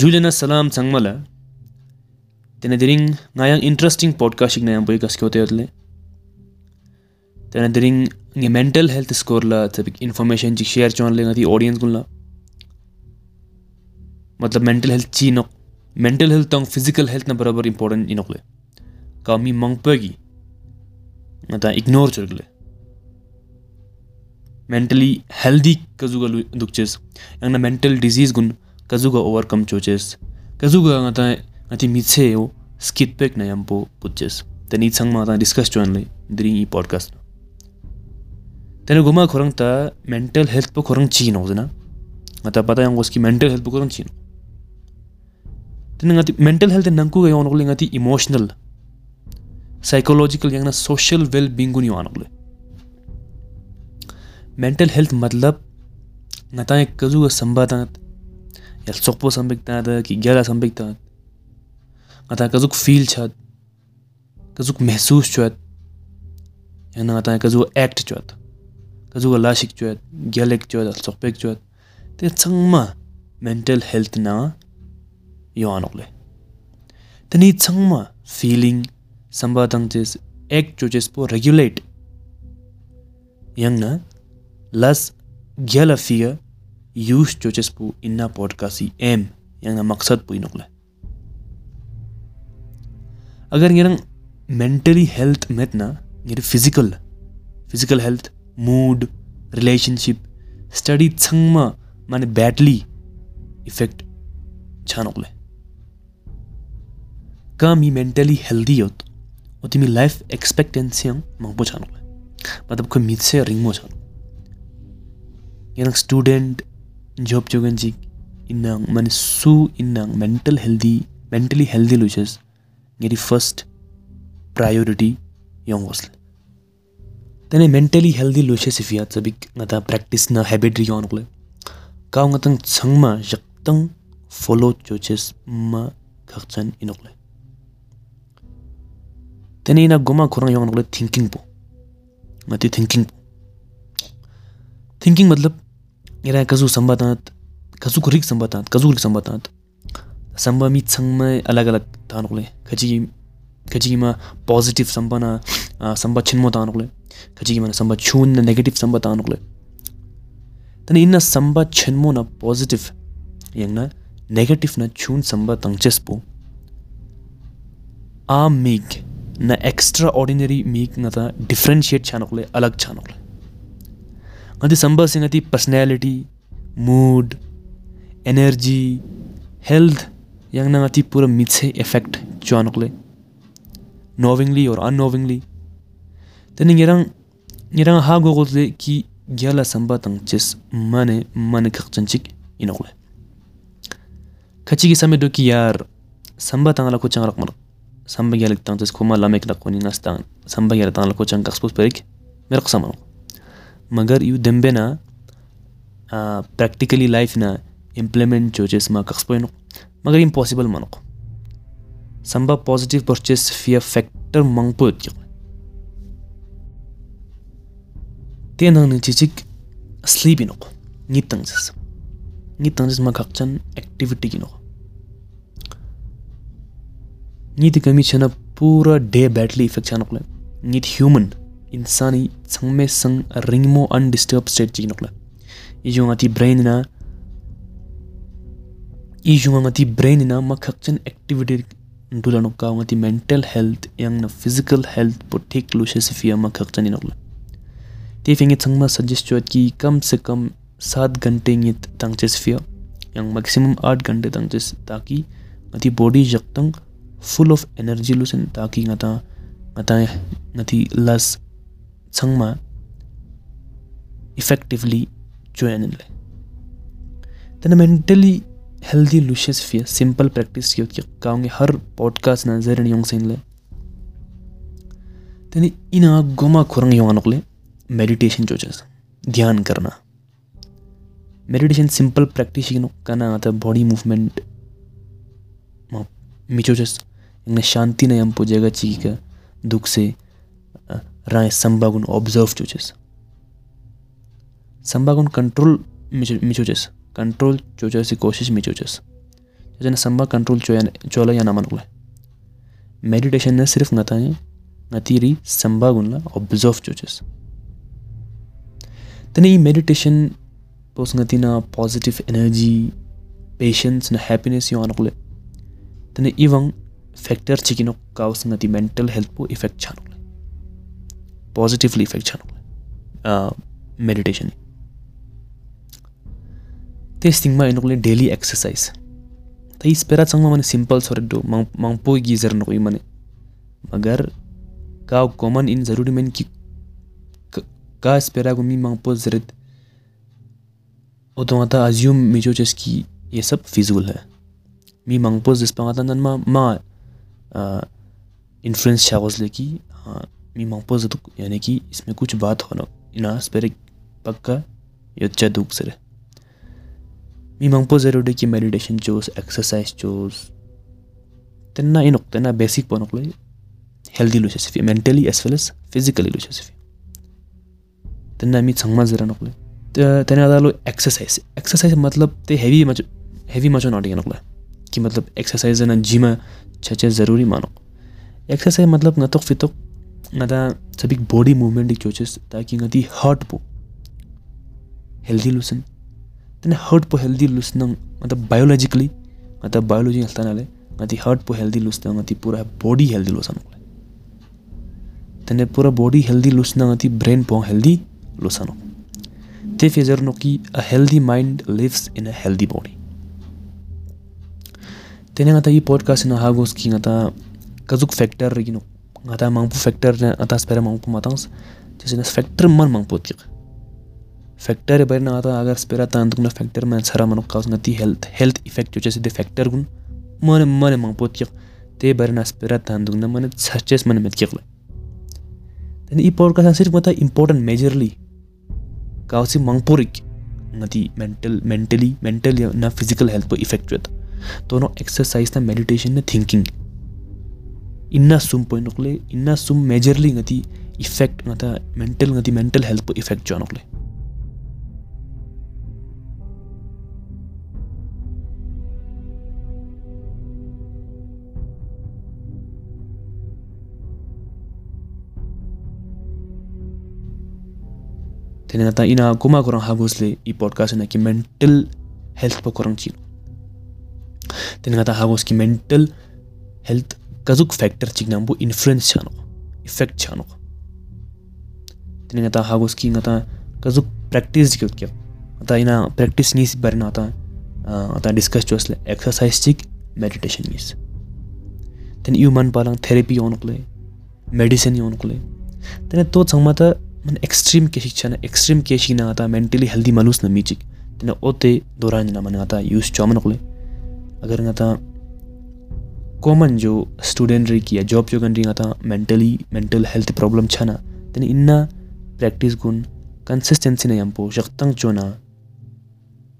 Juliana salam sangmala. Tena diring ngayang interesting podcast na yang boy kas kyote yotle. Tena diring nge mental health score la tabik information ji share chon le ngati audience gulla. मतलब mental health ची नक mental health तंग physical health ना बराबर important इनकले का मी मंगपगी ngata ignore churgle mentally healthy kazuga dukches yang na mental disease gun kazuga overcome choches kazuga ngata ngati mitse o skit pek na yampo putches tani changma ta discuss chuan le during e podcast tene guma khorang ta mental health po khorang chi no jana ngata pata yang uski mental health po khorang chi no tene ngati mental health nangku ga yon ngati emotional psychological यांगना social well being गुनी वानगले mental health मतलब नताए कजु yal tsokpo sambik ta da ki gyala sambik ta nga ta kazuk feel chat kazuk mehsus chat ya na ta kazu act chat kazu la shik chat gyalek chat al tsokpek chat te changma mental health na yoanokle tani changma feeling samba tang ches act choches po regulate. Yang na las gyala fear inna podcast si em yang na maksad po inokla अगर ngerang mentally health met na ngira physical physical health mood relationship study changma mane badly effect छानोकले का मी mentally healthy होत till min life expectancy ang mangpo chano le मतलब कोई मित से रिंग मो chano yang student job jogan ji inang man su inang mental healthy mentally healthy luches ngeri first priority yang wasle tene mentally healthy luches if ya sabik ngata practice na habit ri on kle ka ngatang changma jaktang follow choches ma khachan inokle teni na goma khurang yong ngle thinking po ngati thinking po thinking मतलब ngira kazu samba kazu kurik samba kazu kurik samba samba mi changma alag alag tan no khaji khaji ma positive samba na ah, samba chinmo ta no le khaji ma samba chun na negative samba tan no tani inna samba chinmo na positive yang na negative na chun samba tang chespo a mig na extraordinary mig na ta differentiate chanokle alag chanokle ngati samba sing ati personality mood energy health yang na ngati pura mitse effect chuanokle knowingly or unknowingly. Tani ngerang ngerang ha gogole ki gyala samba tang ches mane mane khachan chik inokle khachi gi same do ki yar samba tang la ko changrak mar. Samba gyalik tang ches kuma lamek la ko nas tang samba gyalik tang la ko chang kaxpos perik mer qsamano मगर यू दम्बे ना practically life ना implement चोचेस मा कक्सपोइनो मगर impossible मनो संभव पॉजिटिव परचेस फिया फैक्टर मंगपो यत ते नंग चिचिक स्लीप इनो नि तंगस नि तंगस मा खक्चन एक्टिविटी किनो नीति कमी छना पूरा डे बैटली संगमे संग रिंगमो अनडिस्टर्ब स्टेट जी नकले इजो ngati brain na ijo ngati brain na makhakchen activity ndula no ka ngati mental health yang na physical health po thik lu se sifia makhakchen inokla te fingi changma suggest chot ki kam se kam 7 घंटे ngit tangche sifia yang maximum 8 घंटे tangche ताकि ngati body jaktang full of energy lusen taki ngata ngata ngati las छंग में effectively चुयान ले। Mentally healthy लुशियस फिय simple practice की हर पॉडकास्ट नज़र यौंग से ले तेने इन गोमा खुरंग यौंग नकले मेडिटेशन चोचेस ध्यान करना। मेडिटेशन सिंपल प्रैक्टिस की करना तो बॉडी मूवमेंट मिचोचेस इन्हें शांति नयम पूजेगा का, दुख से राय संबागुन ऑब्ज़र्व चोचस संबागुन कंट्रोल मिचोचस कंट्रोल चोचस कोशिश मिचोचस जन संबा कंट्रोल चोला या नामन को मेडिटेशन ने सिर्फ़ ngata है ngati ri samba gunla observe choches tene i meditation pos ngati na positive energy patience na happiness yo anokle tene iwang factor chikino kaus ngati mental positively effect छान meditation त्यस थिङमा यिनीहरूले daily exercise तो यी स्पेरासँग मैले simple छोरेको dough मङ मङ पो गिजरको मैले मगर का कमन इन ज़रूरी मैं कि का स्पेराको मि मङ पो जरेत ओतमा त अज्युम मिजो चेस कि ये सब फिजुल है मी मङ जिस पाँदा झन् म इन्फ्लुएन्स छ मी मांग पो जतु यानी कि इसमें कुछ बात होना इना स्पेरे पक्का योच्चा दुख सरे मी मांग पो ज़रूरी की मेडिटेशन चोस एक्सरसाइज चोस तेना इनोक तेना बेसिक पनोक healthy lu chasifi mentally as well as physically lu chasifi tenna mi changma zara nokle tena da lo exercise exercise मतलब ते heavy मच, heavy मचो नॉट नकला कि मतलब एक्सरसाइज ना जिम छचे ज़रूरी मानो। एक्सरसाइज मतलब न तो फिर तो न ता सभी बॉडी मूवमेंट की कोचेस ताकि नदी हार्ट पो हेल्दी लुसन तने हार्ट पो हेल्दी लुसन मतलब बायोलॉजिकली मतलब बायोलॉजी हल्ता नाले नदी हार्ट पो हेल्दी लुसन नदी पूरा बॉडी हेल्दी लुसन tene pura body healthy lusna ngati brain po healthy lusano te fezer no ki a healthy mind lives in a healthy body tene ngata i podcast na hagos ki ngata kazuk factor rigino ngata mangpu factor na ata spera mangpu matangs मांग पोत की factor है ना आता अगर स्पेरा तांतुक ना factor में सारा मनो काउस नती हेल्थ हेल्थ इफ़ेक्ट जो जैसे दे फैक्टर गुन मन मन मांग पोत की ते बर ना स्पेरा तांतुक ना मन सचेस मन में की dan i podcast ang sirip mata important majorly kau si mangpurik ngati mental mentally mentally na physical health पर effect हुआ तो नो एक्सरसाइज ना मेडिटेशन ना थिंकिंग इन्ना सुम पोइनुकले इन्ना सुम मेजरली गति इफ़ेक्ट नता मेंटल गति मेंटल हेल्थ इफ़ेक्ट जानुकले तेने नता, इना कुमा कुरं हागुसले इ पॉडकास्ट नकी मेंटल हेल्थ पो कुरं ची तेने नता हागुस की mental health kazuk factor chignambu influence chano effect chano. Tene ngata hagos ki ngata kazuk practice jikyo kya. Ata ina practice nis barina ata ata discuss chosle exercise chik meditation nis tene yu man palang therapy yon kule medicine yon kule. Tene to changma ta man extreme ke shiksha na extreme ke shikna ata mentally healthy manus na michik tene ote doran na man ata use chaman kule. Agar ngata common जो student रही किया job जो gun रही आता mentally mental health problem छना तेने इन्ना practice गुण कंसिस्टेंसी ने हमको शक्तंग चोना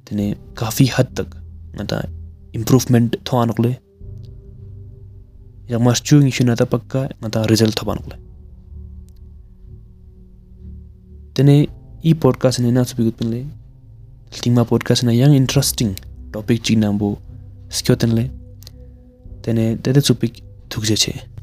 तेने काफ़ी हद तक आता इम्प्रूवमेंट थोआ नकले या मस्चू इंशु ना पक्का आता रिज़ल्ट थोआ नकले i podcast ni na subigut pinle. Tingma podcast na yang interesting topic china bo skyoten le. tene tete tsupik thukje che.